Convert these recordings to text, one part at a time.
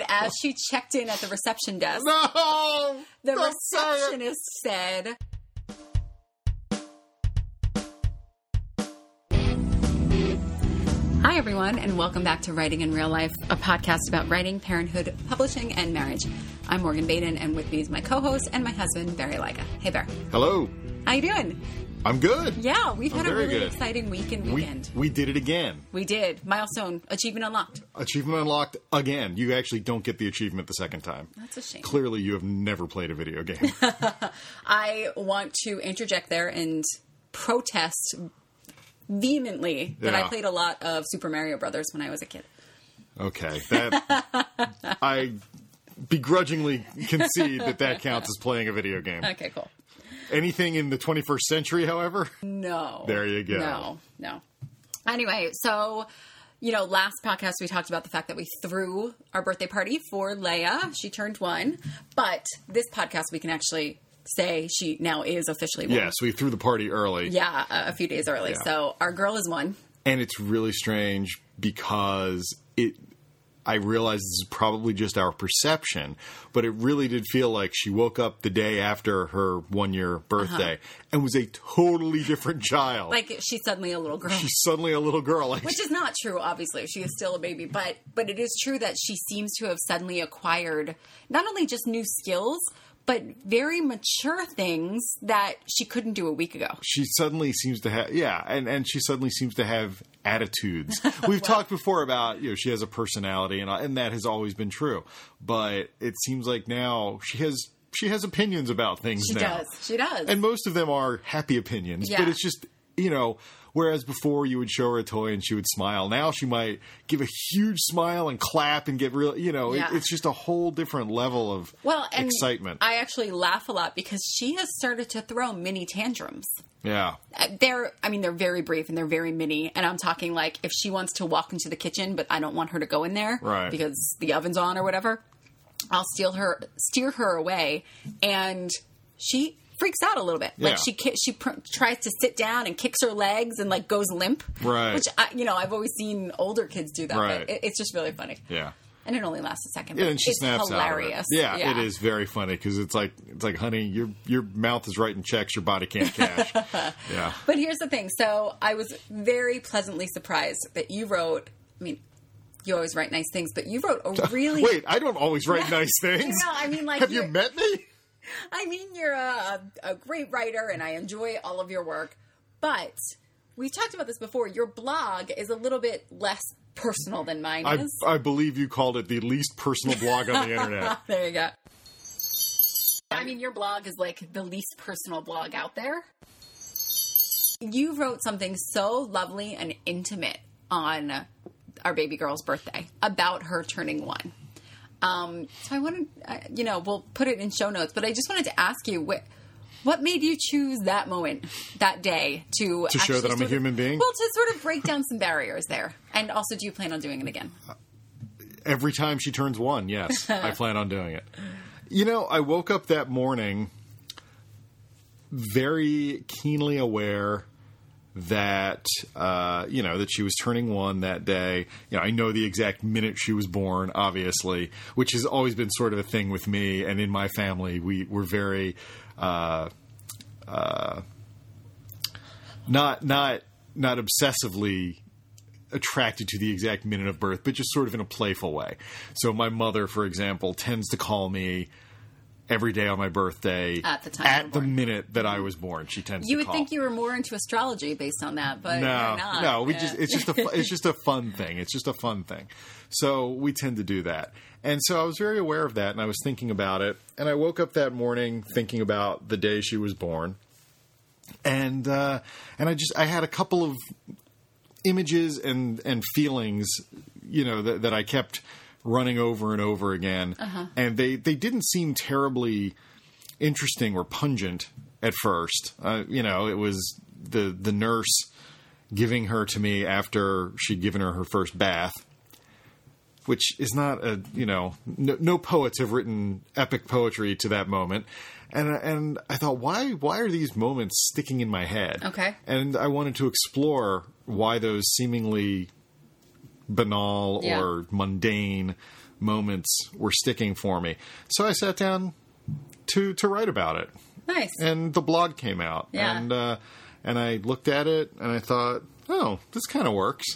And as she checked in at the reception desk, No. the Don't say it. receptionist said, Hi, everyone, and welcome back to Writing in Real Life, a podcast about writing, parenthood, publishing, and marriage. I'm Morgan Baden, and with me is my co-host and my husband, Barry Lyga. Hey, Bear. Hello. How you doing? I'm good. Yeah, we've had a really good. exciting week and weekend. we did it again. We did. Milestone. Achievement unlocked. Achievement unlocked again. You actually don't get the achievement the second time. That's a shame. Clearly, you have never played a video game. I want to interject there and protest vehemently that I played a lot of Super Mario Brothers when I was a kid. Okay, that I begrudgingly concede that that counts as playing a video game. Okay, cool. Anything in the 21st century, however, No. There you go. No, no. Anyway, so, you know, last podcast we talked about the fact that we threw our birthday party for Leia. She turned one. But this podcast we can actually say she now is officially one. yes, we threw the party early. Yeah, a, few days early. Yeah. So our girl is one. And it's really strange because it I realize this is probably just our perception, but it really did feel like she woke up the day after her one year uh-huh. birthday and was a totally different child. Like she's suddenly a little girl. She's suddenly a little girl. Like Which is not true, obviously. She is still a baby, but but it is true that she seems to have suddenly acquired not only just new skills, but very mature things that she couldn't do a week ago. she suddenly seems to have yeah, and and she suddenly seems to have attitudes. We've talked before about you know she has a personality and and that has always been true, but it seems like now she has she has opinions about things She now. does. She does. and most of them are happy opinions Yeah. but it's just you know whereas before you would show her a toy and she would smile now she might give a huge smile and clap and get real you know it- it's just a whole different level of well, excitement I actually laugh a lot because she has started to throw mini tantrums. yeah Uh, They're, I mean, they're very brief and they're very mini. And I'm talking like if she wants to walk into the kitchen, but I don't want her to go in there Right. because the oven's on or whatever, I'll steal her, steer her away, and she freaks out a little bit. Yeah. Like she ki- she pr- tries to sit down and kicks her legs and like goes limp. Right. Which I, you know I've always seen older kids do that. Right. But it, it's just really funny. yeah And it only lasts a second. Yeah, and she it's snaps hilarious. it. Yeah, it is very funny because it's like it's like, honey, your your mouth is writing checks your body can't cash. yeah, But here's the thing. So I was very pleasantly surprised that you wrote. I mean, you always write nice things, but you wrote a really. wait, I don't always write nice things. No, I mean, like have you met me? I mean, you're a, a great writer, and I enjoy all of your work. But we've talked about this before. Your blog is a little bit less personal than mine I is. I believe you called it the least personal blog on the internet. there you go. I mean, your blog is like the least personal blog out there. You wrote something so lovely and intimate on our baby girl's birthday about her turning one. Um, so I wanted, uh, you know, we'll put it in show notes, but I just wanted to ask you what. What made you choose that moment, that day, to To show that I'm a sort of- human being? Well, to sort of break down some barriers there, and also, do you plan on doing it again? Every time she turns one, yes, I plan on doing it. You know, I woke up that morning very keenly aware that uh, you know that she was turning one that day. You know, I know the exact minute she was born, obviously, which has always been sort of a thing with me and in my family. We were very uh, uh, not not not obsessively attracted to the exact minute of birth, but just sort of in a playful way. So my mother, for example, tends to call me every day on my birthday At the time at the minute that I was born. She tends to. You would call. think you were more into astrology based on that, but no, you're not. no, we Yeah. just it's just a it's just a fun thing. It's just a fun thing. So we tend to do that. And so I was very aware of that and I was thinking about it and I woke up that morning thinking about the day she was born. And uh and I just I had a couple of images and and feelings, you know, that, that I kept running over and over again, and they they didn't seem terribly interesting or pungent at first. Uh, you know, it was the the nurse giving her to me after she'd given her her first bath. Which is not a you know no, no poets have written epic poetry to that moment, and and I thought why why are these moments sticking in my head? Okay. and I wanted to explore why those seemingly banal Yeah. or mundane moments were sticking for me. So I sat down to to write about it, Nice. and the blog came out, Yeah. and uh, and I looked at it and I thought, oh, this kind of works.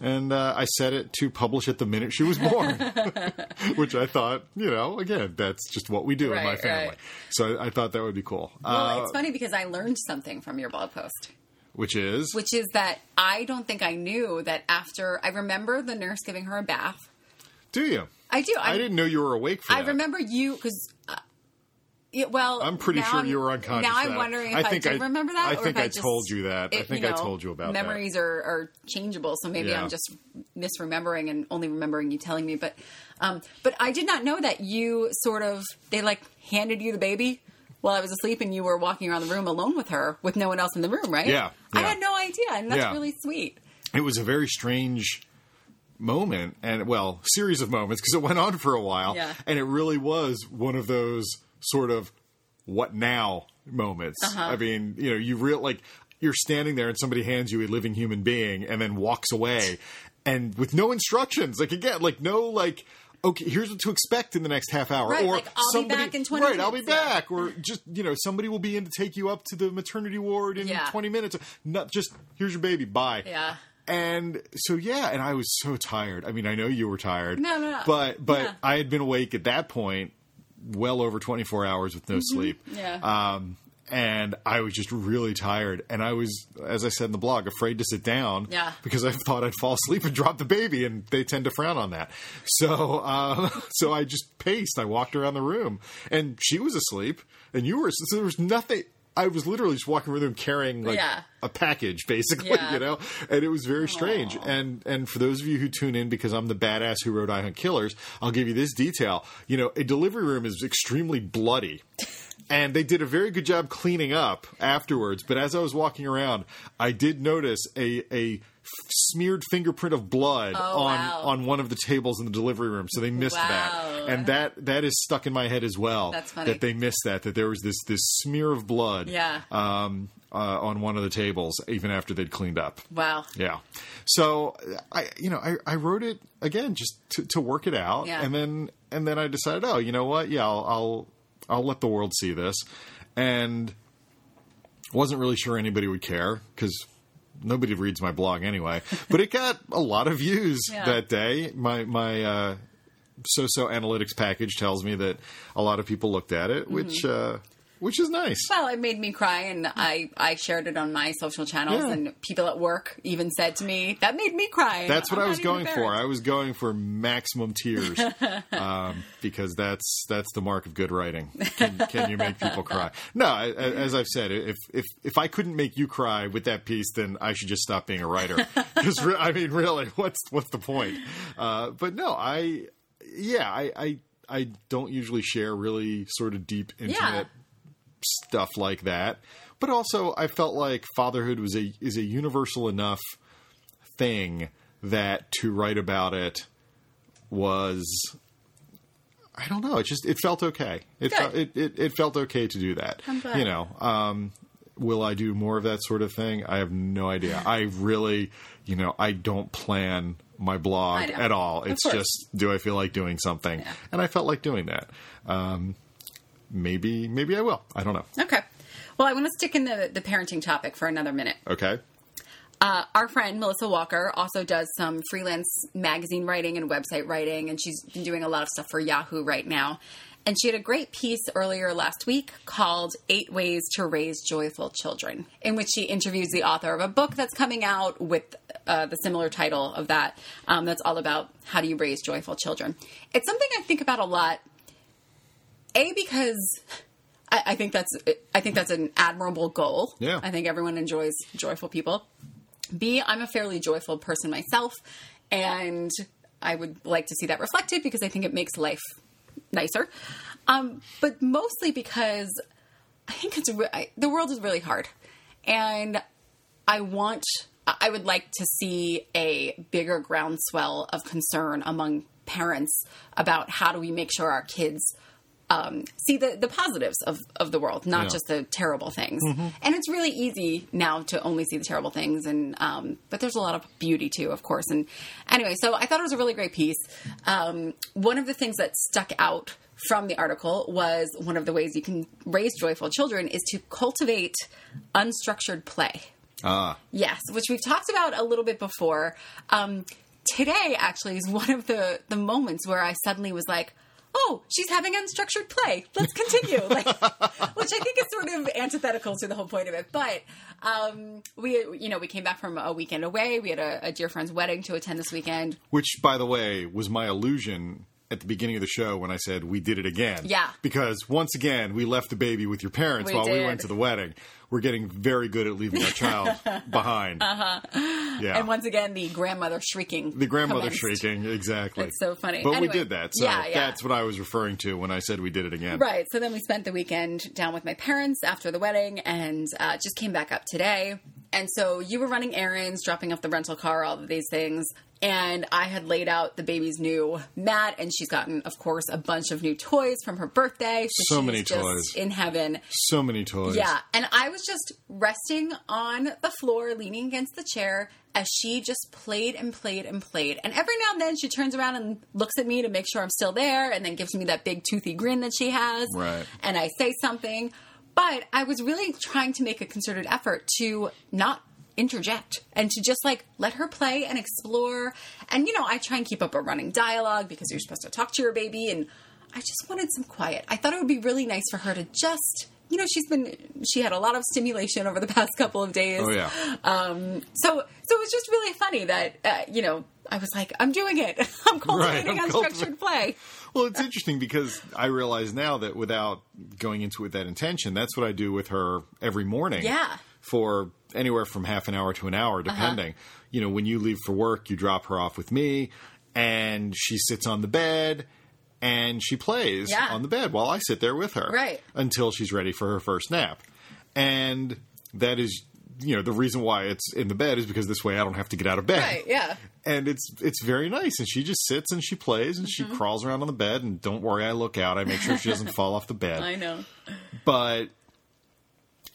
And uh, I set it to publish it the minute she was born, which I thought, you know, again, that's just what we do in my family. right. So I, I thought that would be cool. well, uh, it's funny because I learned something from your blog post. Which is which is that I don't think I knew that after I remember the nurse giving her a bath. do you? I do. I, didn't know you were awake for I that. remember you because. Uh, well, I'm pretty sure I'm- you were unconscious. Now I'm that. wondering if I I, think did remember that. I think I, just- told you that. I think you I told you about memories are, are changeable, so maybe Yeah. I'm just misremembering and only remembering you telling me. But, um, but I did not know that you sort of they like handed you the baby while I was asleep, and you were walking around the room alone with her with no one else in the room, right? Yeah, I had no idea, and that's Yeah. really sweet. It was a very strange moment, and well, series of moments because it went on for a while, Yeah. and it really was one of those sort of what now moments. Uh-huh. I mean, you know, you real like you're standing there and somebody hands you a living human being and then walks away, and with no instructions. Like again, like no like. Okay, here's what to expect in the next half hour. Right, or like, I'll be back in 20 Right, I'll be back. Or just you know, somebody will be in to take you up to the maternity ward in Yeah. 20 minutes. Not just here's your baby. Bye. Yeah. And so yeah, and I was so tired. I mean, I know you were tired. No, no, no. But but Yeah. I had been awake at that point well over 24 hours with no sleep. Mm-hmm. Yeah. Um and I was just really tired, and I was, as I said in the blog, afraid to sit down. Yeah. Because I thought I'd fall asleep and drop the baby, and they tend to frown on that. So, uh, so I just paced. I walked around the room, and she was asleep, and you were. So there was nothing. I was literally just walking around the room carrying like Yeah. a package, basically, Yeah. you know. And it was very strange. And and for those of you who tune in because I'm the badass who wrote I Hunt Killers, I'll give you this detail. You know, a delivery room is extremely bloody. And they did a very good job cleaning up afterwards. But as I was walking around, I did notice a a smeared fingerprint of blood Oh, on wow. on one of the tables in the delivery room. So they missed Wow. that, and that that is stuck in my head as well. That's funny. That they missed that. That there was this this smear of blood Yeah. um, uh, on one of the tables, even after they'd cleaned up. Wow. Yeah. So I, you know, I, I wrote it again just to, to work it out, Yeah. and then and then I decided, oh, you know what? Yeah, I'll I'll, I'll let the world see this, and wasn't really sure anybody would care because nobody reads my blog anyway. but it got a lot of views Yeah. that day. My my uh, so-so analytics package tells me that a lot of people looked at it, which Mm-hmm. uh, which is nice. Well, it made me cry, and I, I shared it on my social channels, Yeah. and people at work even said to me, "That made me cry." That's what I'm I was going for. I was going for maximum tears um, because that's that's the mark of good writing. Can, can you make people cry? No, I, as I've said, if if if I couldn't make you cry with that piece, then I should just stop being a writer. Because re- I mean, really, what's what's the point? Uh, but no, I yeah, I, I I don't usually share really sort of deep, intimate stuff like that. But also, I felt like fatherhood was a is a universal enough thing that to write about it was I don't know. It just it felt okay. It felt it, it, it felt okay to do that. You know, um, will I do more of that sort of thing? I have no idea. I really, you know, I don't plan my blog at all. It's just do I feel like doing something, Yeah. and I felt like doing that. Um, maybe maybe I will. I don't know. Okay. Well, I want to stick in the, the parenting topic for another minute. Okay. Uh, our friend Melissa Walker also does some freelance magazine writing and website writing, and she's been doing a lot of stuff for Yahoo right now. And she had a great piece earlier last week called Eight Ways to Raise Joyful Children, in which she interviews the author of a book that's coming out with uh, the similar title of that, um, that's all about how do you raise joyful children. It's something I think about a lot. A because I, I think that's I think that's an admirable goal. Yeah. I think everyone enjoys joyful people. B, I'm a fairly joyful person myself, and I would like to see that reflected because I think it makes life nicer. Um, but mostly because I think it's re- I, the world is really hard, and I want I would like to see a bigger groundswell of concern among parents about how do we make sure our kids um, see the, the positives of, of the world, not Yeah. just the terrible things. And it's really easy now to only see the terrible things, and um, but there's a lot of beauty too, of course. And anyway, so I thought it was a really great piece. Um, one of the things that stuck out from the article was one of the ways you can raise joyful children is to cultivate unstructured play. Ah, Yes, which we've talked about a little bit before. Um, today, actually, is one of the the moments where I suddenly was like, "Oh, she's having unstructured play. Let's continue." like, which I think is sort of antithetical to the whole point of it. But um, we, you know, we came back from a weekend away. We had a, a dear friend's wedding to attend this weekend. which, by the way, was my illusion at the beginning of the show when I said we did it again. Yeah. Because once again, we left the baby with your parents We while we went to the wedding. We're getting very good at leaving our child behind. Uh-huh. Yeah. And once again, the grandmother shrieking. the grandmother commenced. shrieking, exactly. It's so funny. But Anyway, we did that, so yeah, yeah. that's what I was referring to when I said we did it again. Right. So then we spent the weekend down with my parents after the wedding and uh, just came back up today. And so you were running errands, dropping off the rental car, all of these things. And I had laid out the baby's new mat, and she's gotten, of course, a bunch of new toys from her birthday. So she's many just toys. in heaven. So many toys. Yeah, and I was just resting on the floor, leaning against the chair, as she just played and played and played. And every now and then she turns around and looks at me to make sure I'm still there, and then gives me that big toothy grin that she has. Right. And I say something. But I was really trying to make a concerted effort to not interject and to just like let her play and explore. And you know, I try and keep up a running dialogue because you're supposed to talk to your baby and I just wanted some quiet. I thought it would be really nice for her to just you know, she's been she had a lot of stimulation over the past couple of days. Oh yeah. Um so so it was just really funny that uh, you know, I was like, I'm doing it. I'm cultivating I'm unstructured play. Well, it's interesting because I realize now that without going into it with that intention, that's what I do with her every morning. Yeah. Uh-huh. For anywhere from half an hour to an hour, depending. You know, when you leave for work, you drop her off with me, and she sits on the bed and she plays Yeah. on the bed while I sit there with her. Right. Until she's ready for her first nap. And that is, you know, the reason why it's in the bed is because this way I don't have to get out of bed Right, yeah. and it's it's very nice. And she just sits and she plays and Mm-hmm. she crawls around on the bed. And don't worry, I look out. I make sure she doesn't fall off the bed. I know. But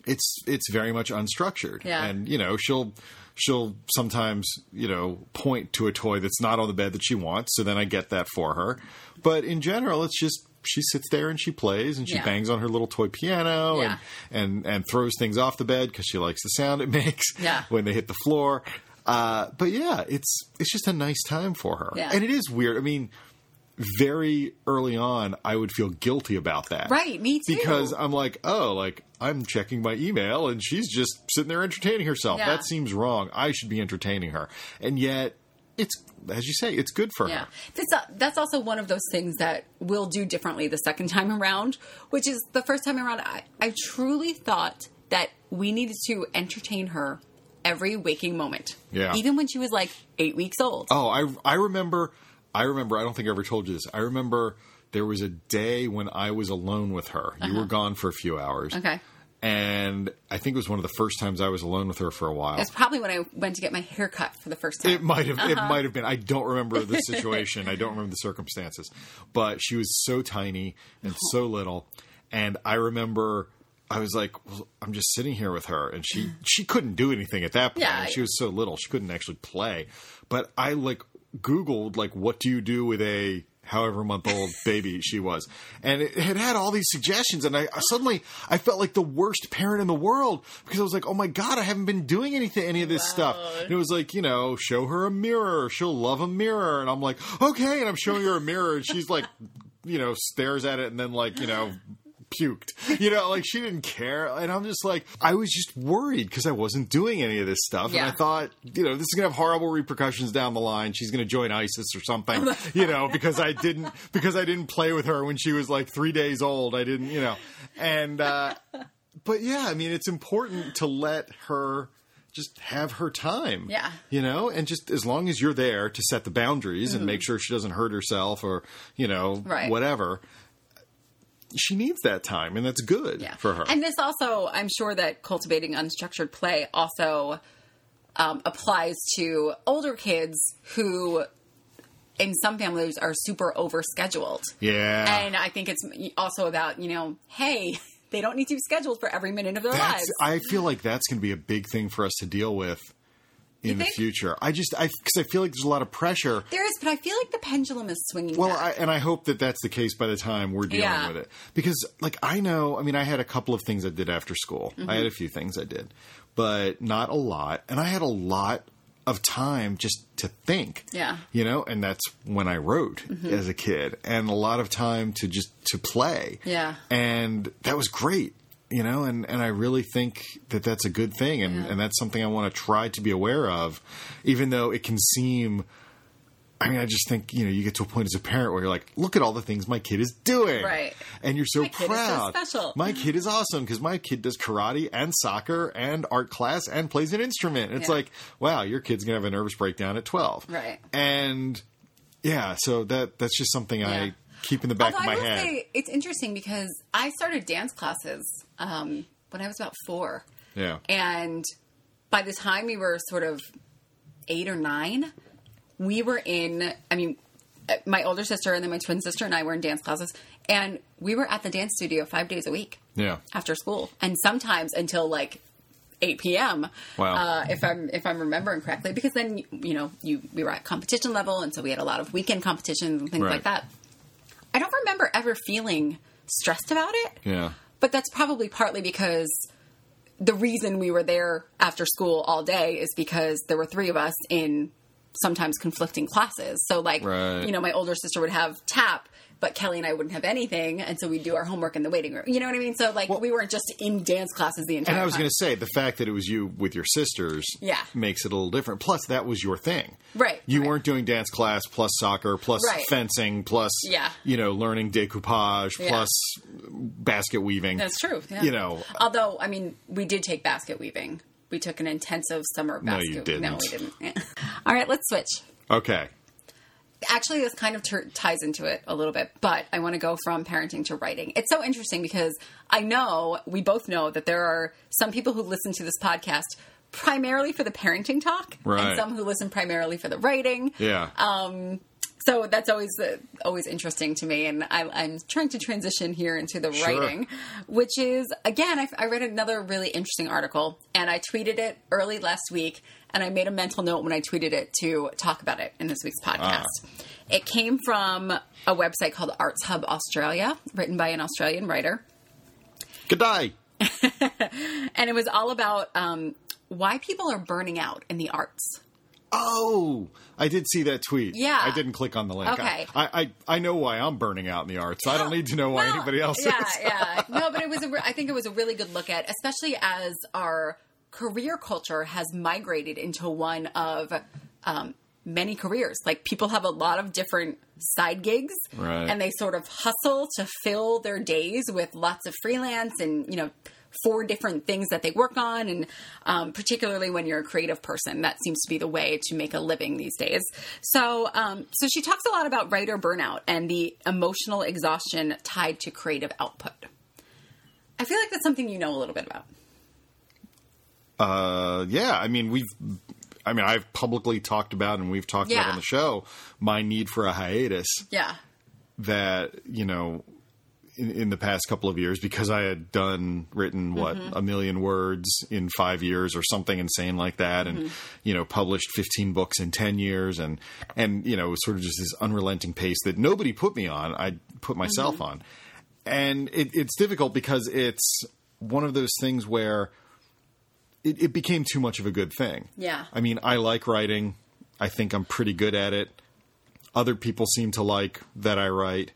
it's it's very much unstructured. Yeah. And you know she'll she'll sometimes you know point to a toy that's not on the bed that she wants. So then I get that for her. But in general, it's just. She sits there and she plays and she Yeah. bangs on her little toy piano Yeah. and, and and throws things off the bed because she likes the sound it makes Yeah. when they hit the floor. Uh, but yeah, it's it's just a nice time for her, and it is weird. I mean, very early on, I would feel guilty about that, Right, me too. Because I'm like, oh, like I'm checking my email, and she's just sitting there entertaining herself. Yeah. That seems wrong. I should be entertaining her, and yet it's as you say, it's good for Yeah, her. this, uh, that's also one of those things that we'll do differently the second time around. Which is the first time around, I, I truly thought that we needed to entertain her every waking moment. Yeah. even when she was like eight weeks old. Oh, I I remember. I remember. I don't think I ever told you this. I remember there was a day when I was alone with her. You were gone for a few hours. Uh-huh. Okay. And I think it was one of the first times I was alone with her for a while. It's probably when I went to get my hair cut for the first time. It might have. It Uh-huh. might have been. I don't remember the situation. I don't remember the circumstances. But she was so tiny and so little, and I remember I was like, well, I'm just sitting here with her, and she she couldn't do anything at that point. Yeah. She was so little, she couldn't actually play. But I like Googled like, what do you do with a however month old baby she was. And it had had all these suggestions and I, I suddenly i felt like the worst parent in the world because i was like oh my god i haven't been doing anything any of this stuff. And it was like you know show her a mirror she'll love a mirror and i'm like okay and i'm showing her a mirror and she's like you know stares at it and then like you know puked you know like she didn't care and i'm just like i was just worried because i wasn't doing any of this stuff Yeah. and i thought you know this is gonna have horrible repercussions down the line she's gonna join isis or something you know because i didn't because i didn't play with her when she was like three days old i didn't you know and uh but yeah i mean it's important to let her just have her time Yeah. you know and just as long as you're there to set the boundaries and make sure she doesn't hurt herself or you know Mm-hmm. Right. whatever she needs that time and that's good Yeah. for her And this also, I'm sure that cultivating unstructured play also um, applies to older kids who in some families are super overscheduled. Yeah. And I think it's also about, you know, hey, they don't need to be scheduled for every minute of their That's, lives. I feel like that's going to be a big thing for us to deal with in the future. I just, I because I feel like there's a lot of pressure. there is, but I feel like the pendulum is swinging. Well. I, and I hope that that's the case by the time we're dealing Yeah. with it. Because, like, I know, I mean, I had a couple of things I did after school. Mm-hmm. I had a few things I did, but not a lot. And I had a lot of time just to think. Yeah. Mm-hmm. You know, and that's when I wrote as a kid, and a lot of time to just to play. Yeah. And that was great. You know, and, and I really think that that's a good thing, and, Yeah. and that's something I want to try to be aware of, even though it can seem I mean, I just think you know you get to a point as a parent where you're like, look at all the things my kid is doing, Right. And you're so My kid is so proud. special. My kid is awesome because my kid does karate and soccer and art class and plays an instrument. And it's Yeah. like, wow, your kid's gonna have a nervous breakdown at twelve, Right. And yeah, so that that's just something Yeah. I keep in the back Although of my I head. say it's interesting because I started dance classes um, when I was about four. yeah, And by the time we were sort of eight or nine, we were in, I mean, uh, my older sister and then my twin sister and I were in dance classes. And we were at the dance studio five days a week yeah, after school. And sometimes until like 8 p.m. Wow. Uh, if I'm if I'm remembering correctly, because then you know you we were at competition level, and so we had a lot of weekend competitions and things Right. like that. Remember ever feeling stressed about it. yeah, But that's probably partly because the reason we were there after school all day is because there were three of us in sometimes conflicting classes. So, like, Right. you know, my older sister would have tap, but Kelly and I wouldn't have anything. And so we'd do our homework in the waiting room. You know what I mean? So, like, we weren't just in dance classes the entire time. And I was going to say the fact that it was you with your sisters, Yeah. makes it a little different. Plus, that was your thing, Right, You right. weren't doing dance class plus soccer plus Right. fencing plus Yeah. you know learning decoupage Yeah. plus basket weaving. That's true. Yeah. You know, although I mean, we did take basket weaving. We took an intensive summer No, you didn't. No, we didn't. All right, let's switch. okay, Actually, this kind of ties into it a little bit, but I want to go from parenting to writing. It's so interesting because I know we both know that there are some people who listen to this podcast primarily for the parenting talk, Right. and some who listen primarily for the writing. yeah, Um, so that's always uh, always interesting to me, and I, I'm trying to transition here into the Sure. writing, which is again, I, I read another really interesting article, and I tweeted it early last week, and I made a mental note when I tweeted it to talk about it in this week's podcast. It came from a website called Arts Hub Australia, written by an Australian writer, good day. and it was all about um, why people are burning out in the arts. Oh, I did see that tweet. Yeah. I didn't click on the link. Okay. I, I, I know why I'm burning out in the arts. So I don't need to know why Well, anybody else yeah, is. yeah. No, but it was. A, re- I think it was a really good look at, especially as our career culture has migrated into one of um, many careers. Like people have a lot of different side gigs, Right. and they sort of hustle to fill their days with lots of freelance and you know. Four different things that they work on, and um, particularly when you're a creative person, that seems to be the way to make a living these days. So, um, so she talks a lot about writer burnout and the emotional exhaustion tied to creative output. I feel like that's something you know a little bit about. Uh, yeah, I mean we've. I mean, I've publicly talked about, and we've talked about on the show, my need for a hiatus. Yeah, that you know in, in the past couple of years because I had done written what mm-hmm. a million words in five years or something insane like that, and mm-hmm. you know published fifteen books in ten years, and and you know it was sort of just this unrelenting pace that nobody put me on. I put myself mm-hmm. on, and it, it's difficult because it's one of those things where it, it became too much of a good thing. Yeah. I mean, I like writing. I think I'm pretty good at it other people seem to like that I write.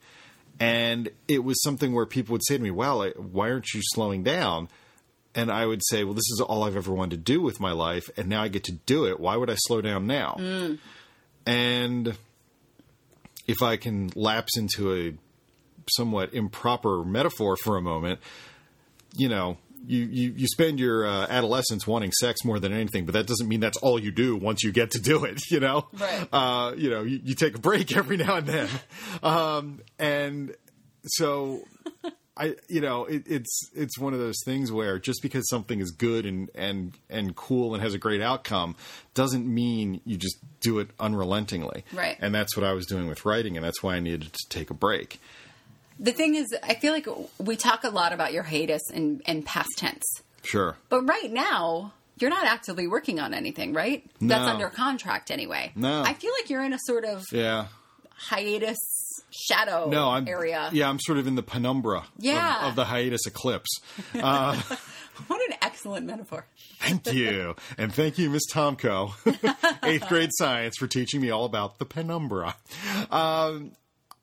And it was something where people would say to me, Well, why aren't you slowing down? And I would say, Well, this is all I've ever wanted to do with my life, and now I get to do it. Why would I slow down now? And if I can lapse into a somewhat improper metaphor for a moment, you know, you, you, you spend your uh, adolescence wanting sex more than anything, but that doesn't mean that's all you do once you get to do it, you know? Right. Uh, you know, you, you take a break every now and then. Um, and so I you know it, it's it's one of those things where just because something is good and and and cool and has a great outcome doesn't mean you just do it unrelentingly. Right. And that's what I was doing with writing, and that's why I needed to take a break. The thing is, I feel like we talk a lot about your hiatus in, in past tense, Sure. but right now you're not actively working on anything, right? That's under contract anyway. No. I feel like you're in a sort of Yeah. hiatus shadow No, I'm area. Yeah, I'm sort of in the penumbra of- Yeah. of, the hiatus eclipse. What an excellent metaphor. Thank you. and thank you, Miss Tomko, eighth grade science, for teaching me all about the penumbra. Um,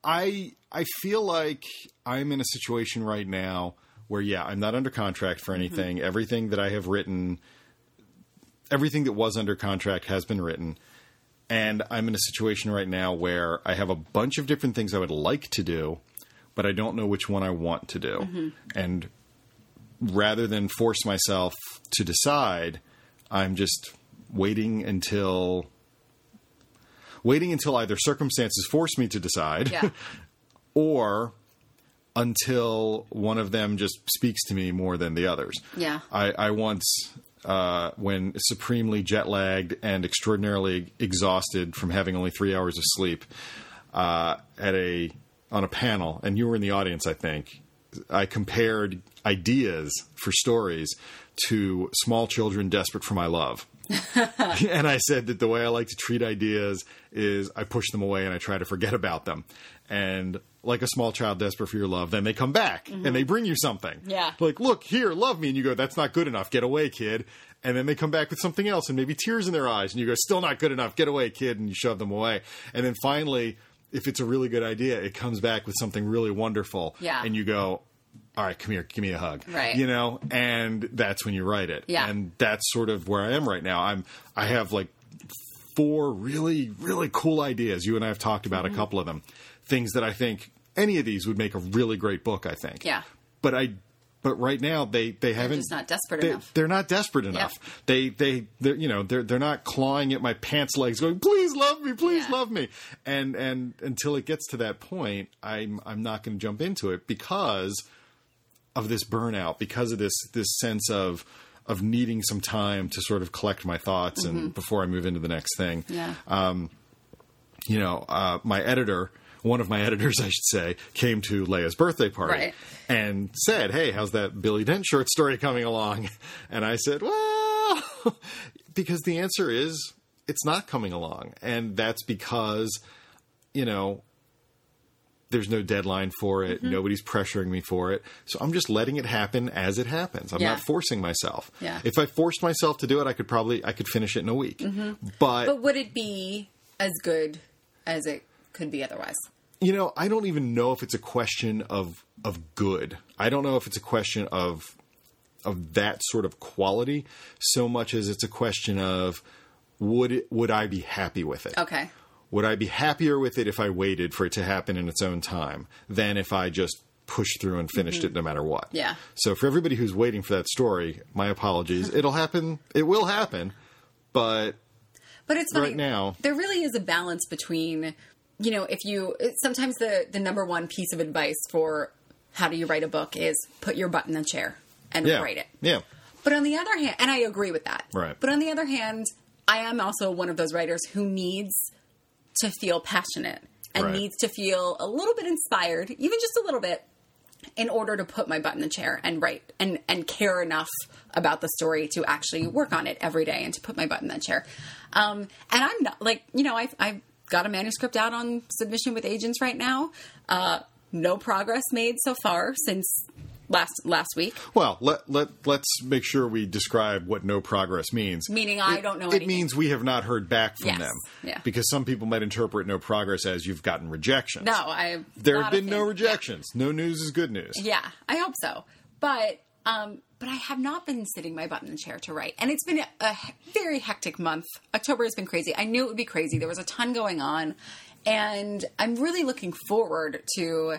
I I feel like I'm in a situation right now where, yeah, I'm not under contract for mm-hmm. anything. Everything that I have written, everything that was under contract has been written. And I'm in a situation right now where I have a bunch of different things I would like to do, but I don't know which one I want to do. Mm-hmm. And rather than force myself to decide, I'm just waiting until waiting until either circumstances force me to decide Yeah. or until one of them just speaks to me more than the others. Yeah. I, I once, uh, when supremely jet lagged and extraordinarily exhausted from having only three hours of sleep, uh, at a on a panel, and you were in the audience, I think. I compared ideas for stories to small children desperate for my love. and I said that the way I like to treat ideas is I push them away and I try to forget about them. And like a small child desperate for your love, then they come back and mm-hmm. they bring you something. Yeah. Like, look, here, love me. And you go, that's not good enough. Get away, kid. And then they come back with something else and maybe tears in their eyes. And you go, still not good enough. Get away, kid. And you shove them away. And then finally, if it's a really good idea, it comes back with something really wonderful. Yeah. And you go, all right, come here, give me a hug. Right. You know, and that's when you write it. Yeah. And that's sort of where I am right now. I'm I have like four really really cool ideas. You and I have talked about Mm-hmm. a couple of them. Things that I think any of these would make a really great book, I think. Yeah. But I but right now they they haven't just not desperate they, enough. They're not desperate enough. They they they're, you know they're they're not clawing at my pants legs going please love me please Yeah. love me and and until it gets to that point I'm I'm not going to jump into it because of this burnout because of this this sense of of needing some time to sort of collect my thoughts and before I move into the next thing Yeah. you know, uh, my editor, one of my editors, I should say, came to Leia's birthday party Right. and said, "Hey, how's that Billy Dent short story coming along?" And I said, "Well," because the answer is it's not coming along, and that's because you know. There's no deadline for it. Mm-hmm. Nobody's pressuring me for it. So I'm just letting it happen as it happens. I'm Yeah. not forcing myself. Yeah. If I forced myself to do it, I could probably I could finish it in a week. Mm-hmm. But But would it be as good as it could be otherwise? you know, I don't even know if it's a question of of good. I don't know if it's a question of of that sort of quality so much as it's a question of would it, would I be happy with it? Okay. Would I be happier with it if I waited for it to happen in its own time than if I just pushed through and finished it no matter what? Mm-hmm. Yeah. So for everybody who's waiting for that story, my apologies. It'll happen. It will happen. But But it's funny. Right now- there really is a balance between, you know, if you sometimes the the number one piece of advice for how do you write a book is put your butt in the chair and yeah. write it. Yeah. But on the other hand, and I agree with that. Right. But on the other hand, I am also one of those writers who needs to feel passionate and Right. needs to feel a little bit inspired, even just a little bit, in order to put my butt in the chair and write and and care enough about the story to actually work on it every day and to put my butt in that chair. Um, and I'm not like you know I've I've got a manuscript out on submission with agents right now. Uh, no progress made so far since last last week. Well, let let let's make sure we describe what no progress means. Meaning I It- don't know It anything. means we have not heard back from Yes, them. yeah. Because some people might interpret no progress as you've gotten rejections. No, I there have been no rejections. No news is good news. Yeah, I hope so. But um, but I have not been sitting my butt in the chair to write, and it's been a very hectic month. October has been crazy. I knew it would be crazy. There was a ton going on, and I'm really looking forward to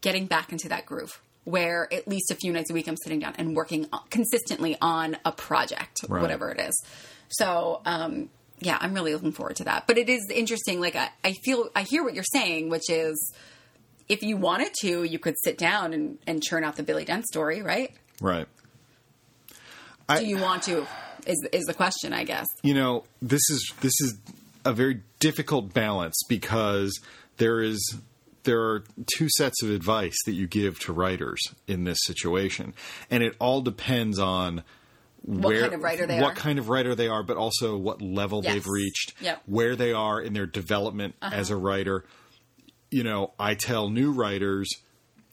getting back into that groove where at least a few nights a week I'm sitting down and working consistently on a project, Right. whatever it is. So, um, yeah, I'm really looking forward to that. But it is interesting. Like I, I feel, I hear what you're saying, which is if you wanted to, you could sit down and, and churn out the Billy Dent story, right? Right. Do you want to? Is is the question, I guess. you know this is this is a very difficult balance because there is there are two sets of advice that you give to writers in this situation and it all depends on where, kind of writer they what are. kind of writer they are but also what level Yes. they've reached Yep. Uh-huh. where they are in their development as a writer you know i tell new writers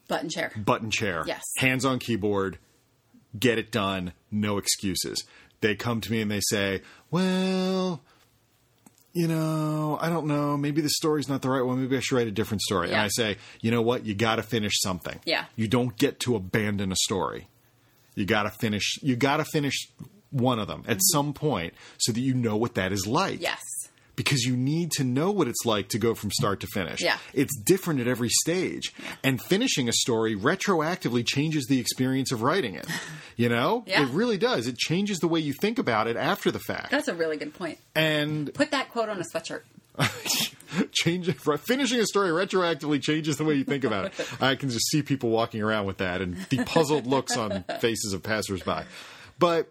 Button chair. button chair, Yes. hands on keyboard, get it done, no excuses. They come to me and they say, "Well, you know, I don't know, maybe the story's not the right one. Maybe I should write a different story." And I say, "You know what? You got to finish something. Yeah. You don't get to abandon a story. You got to finish you got to finish one of them at mm-hmm. some point so that you know what that is like." Yes. Because you need to know what it's like to go from start to finish. Yeah. It's different at every stage. And finishing a story retroactively changes the experience of writing it. You know? Yeah. It really does. It changes the way you think about it after the fact. That's a really good point. and Put that quote on a sweatshirt. change finishing a story retroactively changes the way you think about it. I can just see people walking around with that and the puzzled looks on faces of passersby. But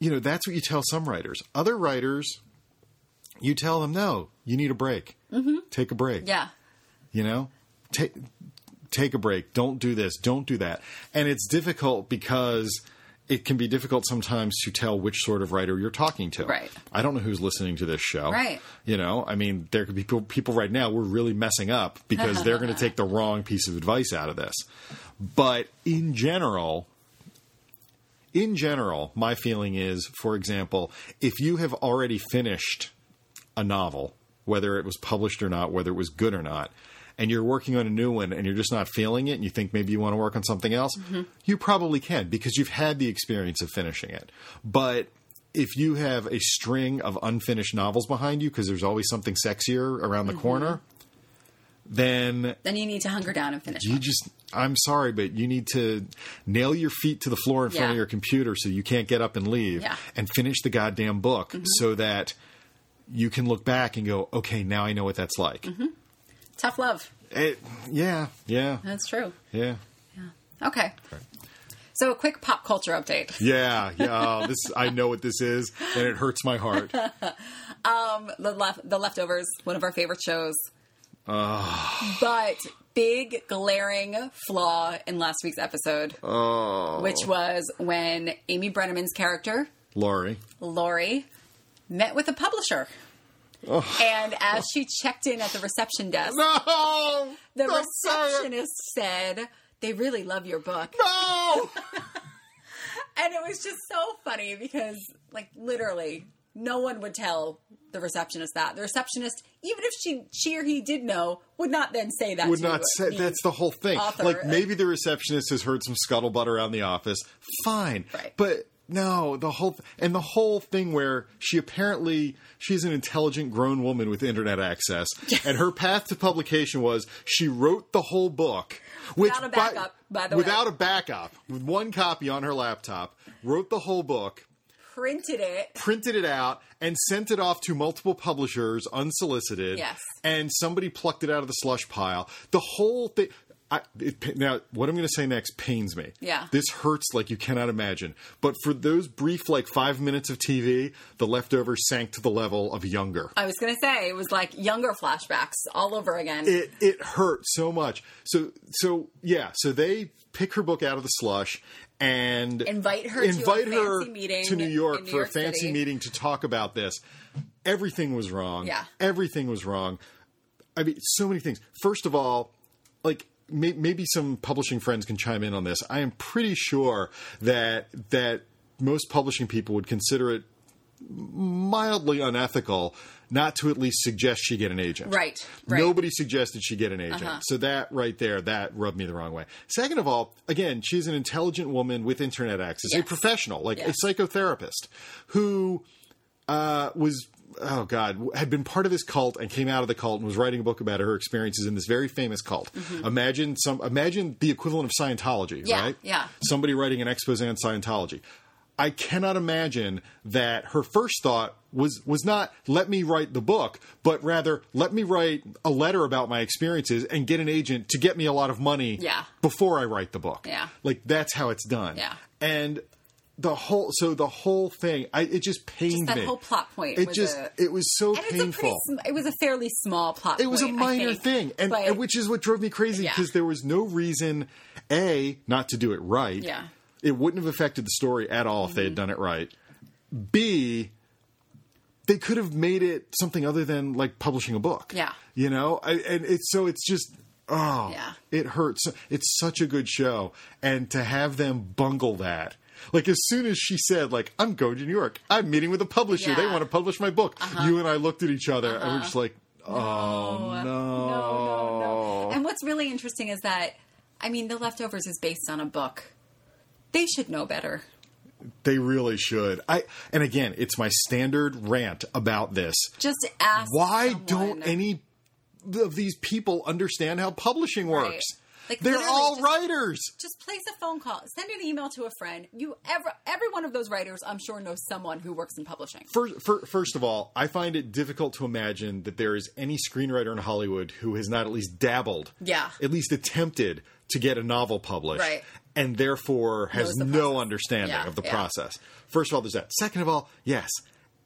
you know, that's what you tell some writers. Other writers, you tell them, no, you need a break. Mm-hmm. Take a break. Yeah. You know, take take a break. Don't do this. Don't do that. And it's difficult because it can be difficult sometimes to tell which sort of writer you're talking to. Right. I don't know who's listening to this show. Right. You know, I mean, there could be people, people right now we're really messing up because they're going to take the wrong piece of advice out of this. But in general, in general, my feeling is, for example, if you have already finished a novel, whether it was published or not, whether it was good or not, and you're working on a new one and you're just not feeling it and you think maybe you want to work on something else, you probably can because you've had the experience of finishing it. But if you have a string of unfinished novels behind you because there's always something sexier around the corner, then Then you need to hunker down and finish. you one. just I'm sorry, but you need to nail your feet to the floor in front of your computer so you can't get up and leave Yeah. Mm-hmm. and finish the goddamn book so that you can look back and go, okay, now I know what that's like. Mm-hmm. Tough love. It, yeah, yeah, That's true. yeah. Yeah. Okay. So a quick pop culture update. Yeah, yeah. Oh, this I know what this is, and it hurts my heart. The left, the leftovers, one of our favorite shows. But big glaring flaw in last week's episode, Oh, which was when Amy Brenneman's character Laurie. Lori met with a publisher. And as she checked in at the reception desk, No, the don't say it. receptionist said, They really love your book. No. And it was just so funny because, like, literally, no one would tell the receptionist that. The receptionist, even if she she or he did know, would not then say that. would not say that's the whole thing. author. Like maybe the receptionist has heard some scuttlebutt around the office. Fine, Right. but no, the whole and the whole thing where she apparently she's an intelligent grown woman with internet access, and her path to publication was she wrote the whole book. Which Without a backup, by the way. without a backup, with one copy on her laptop, wrote the whole book, printed it. printed it out and sent it off to multiple publishers unsolicited. Yes. And somebody plucked it out of the slush pile. The whole thing. I, it, now, what I'm going to say next pains me. Yeah. This hurts like you cannot imagine. But for those brief, like five minutes of TV, the leftovers sank to the level of younger. I was going to say, it was like younger flashbacks all over again. It it hurt so much. So so yeah. So they pick her book out of the slush and Invite her to a invite her fancy meeting to New York in New for York a fancy City. meeting to talk about this. Everything was wrong. Yeah. everything was wrong. I mean, so many things. First of all, like may, maybe some publishing friends can chime in on this. I am pretty sure that that most publishing people would consider it mildly unethical not to at least suggest she get an agent. Right, right. Nobody suggested she get an agent. Uh-huh. So that right there, that rubbed me the wrong way. Second of all, again, she's an intelligent woman with internet access, a professional, like Yes. a psychotherapist who uh, was oh god had been part of this cult and came out of the cult and was writing a book about her experiences in this very famous cult. Imagine some imagine the equivalent of Scientology, Mm-hmm. Yeah, right? yeah. Somebody writing an expose on Scientology. I cannot imagine that her first thought was was not let me write the book, but rather let me write a letter about my experiences and get an agent to get me a lot of money Yeah. before I write the book. Yeah. Like that's how it's done. Yeah. And the whole so the whole thing I it just pained that me. whole plot point It was just a- it was so a pretty, painful. it was a fairly small plot. It was a point, minor think. thing, and, But- and which is what drove me crazy Yeah. because there was no reason, a, not to do it right. Yeah. Mm-hmm. it wouldn't have affected the story at all if they had done it right. B, they could have made it something other than like publishing a book. Yeah. you know, I, and it's so it's just oh, Yeah. it hurts. It's such a good show, and to have them bungle that. Like as soon as she said, "Like I'm going to New York, I'm meeting with a publisher. They Yeah. Uh-huh. want to publish my book." You and I looked at each other, and we're just like, "Oh no, no, no, no. no. And what's really interesting is that, I mean, The Leftovers is based on a book. They should know better. They really should. I and again, it's my standard rant about this. Just ask. Why someone. don't any of these people understand how publishing Right. Like, They're all just- writers. Just place a phone call. Send an email to a friend. You ever every one of those writers, I'm sure, knows someone who works in publishing. First, fir- first of all, I find it difficult to imagine that there is any screenwriter in Hollywood who has not at least dabbled, Yeah. at least attempted to get a novel published, Right. and therefore has the no process. understanding Yeah, of the yeah. process. First of all, there's that. Second of all, yes,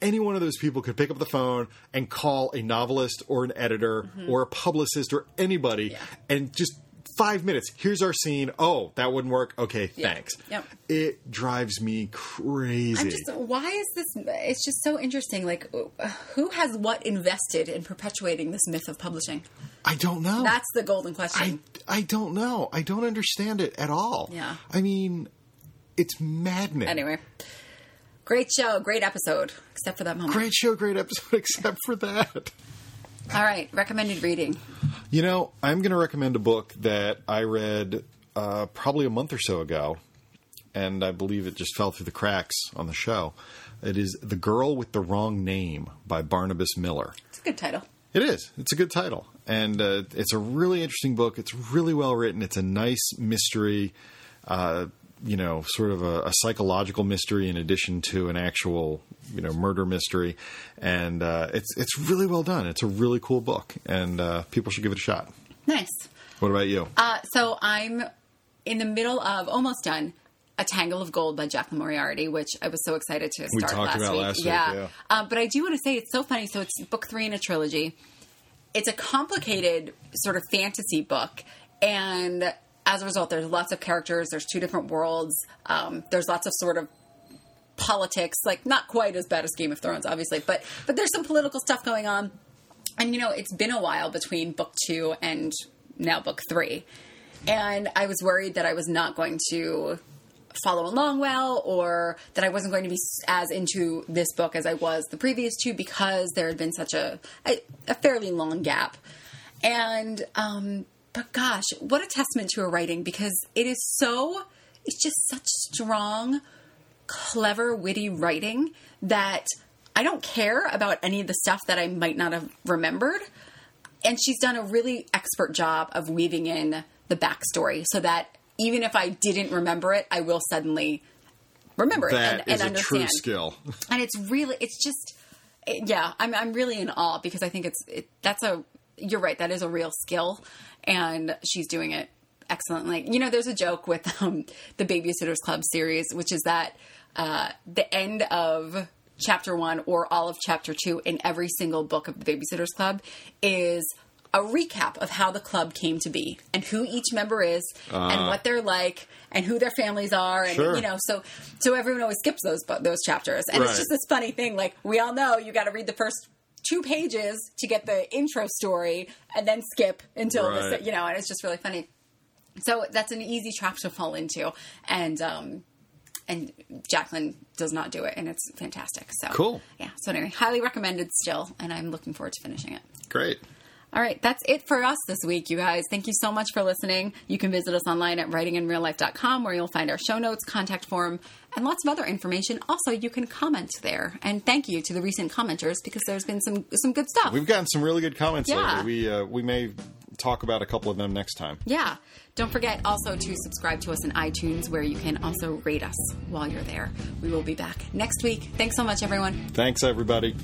any one of those people could pick up the phone and call a novelist or an editor or a publicist or anybody Mm-hmm. Yeah. and just five minutes. Here's our scene. Oh, that wouldn't work. Okay, Yeah. thanks. Yep. It drives me crazy. I'm just why is this? It's just so interesting. Like, who has what invested in perpetuating this myth of publishing? I don't know. That's the golden I question. I don't know. I don't understand it at all. Yeah. I mean, it's maddening. anyway, great show, great episode, except for that moment. Great show, great episode, except for that. All right, recommended reading. You know, I'm going to recommend a book that I read uh, probably a month or so ago, and I believe it just fell through the cracks on the show. It is The Girl with the Wrong Name by Barnabas Miller. It's a good title. It is. It's a good title, and uh, it's a really interesting book. It's really well written. It's a nice mystery, uh, you know, sort of a, a psychological mystery in addition to an actual, you know, murder mystery, and uh, it's it's really well done. It's a really cool book, and uh, people should give it a shot. Nice. What about you? Uh, so I'm in the middle of almost done. A Tangle of Gold by Jaclyn Moriarty, which I was so excited to We start talked last about week. last week, yeah. yeah. Um, but I do want to say it's so funny. So it's book three in a trilogy. It's a complicated sort of fantasy book, and as a result, there's lots of characters. There's two different worlds. Um, there's lots of sort of politics, like not quite as bad as Game of Thrones, obviously, but but there's some political stuff going on. And you know, it's been a while between book two and now book three, and I was worried that I was not going to follow along well, or that I wasn't going to be as into this book as I was the previous two because there had been such a a, a fairly long gap. And um, but gosh, what a testament to her writing because it is so. It's just such strong clever, witty writing that I don't care about any of the stuff that I might not have remembered. And she's done a really expert job of weaving in the backstory so that even if I didn't remember it, I will suddenly remember it and, is and a understand. true skill. And it's really, it's just, it- yeah, I'm, I'm really in awe because I think it's, it, that's a, you're right, that is a real skill. And she's doing it excellently. You know, there's a joke with um, the Babysitters Club series, which is that uh, the end of chapter one or all of chapter two in every single book of the Babysitters Club is a recap of how the club came to be and who each member is and what they're like and who their families are and Sure. you know so so everyone always skips those those chapters and Right. it's just this funny thing like we all know you got to read the first two pages to get the intro story and then skip until the Right. se- you know and it's just really funny so that's an easy trap to fall into and um and Jaclyn does not do it and it's fantastic so Cool. yeah so anyway highly recommended still and I'm looking forward to finishing it Great. all right, that's it for us this week, you guys. Thank you so much for listening. You can visit us online at writinginreallife.com where you'll find our show notes, contact form, and lots of other information. Also, you can comment there. And thank you to the recent commenters because there's been some some good stuff. We've gotten some really good comments Yeah. lately. We uh, we may talk about a couple of them next time. Yeah. Don't forget also to subscribe to us in iTunes where you can also rate us while you're there. We will be back next week. Thanks so much, everyone. Thanks, everybody.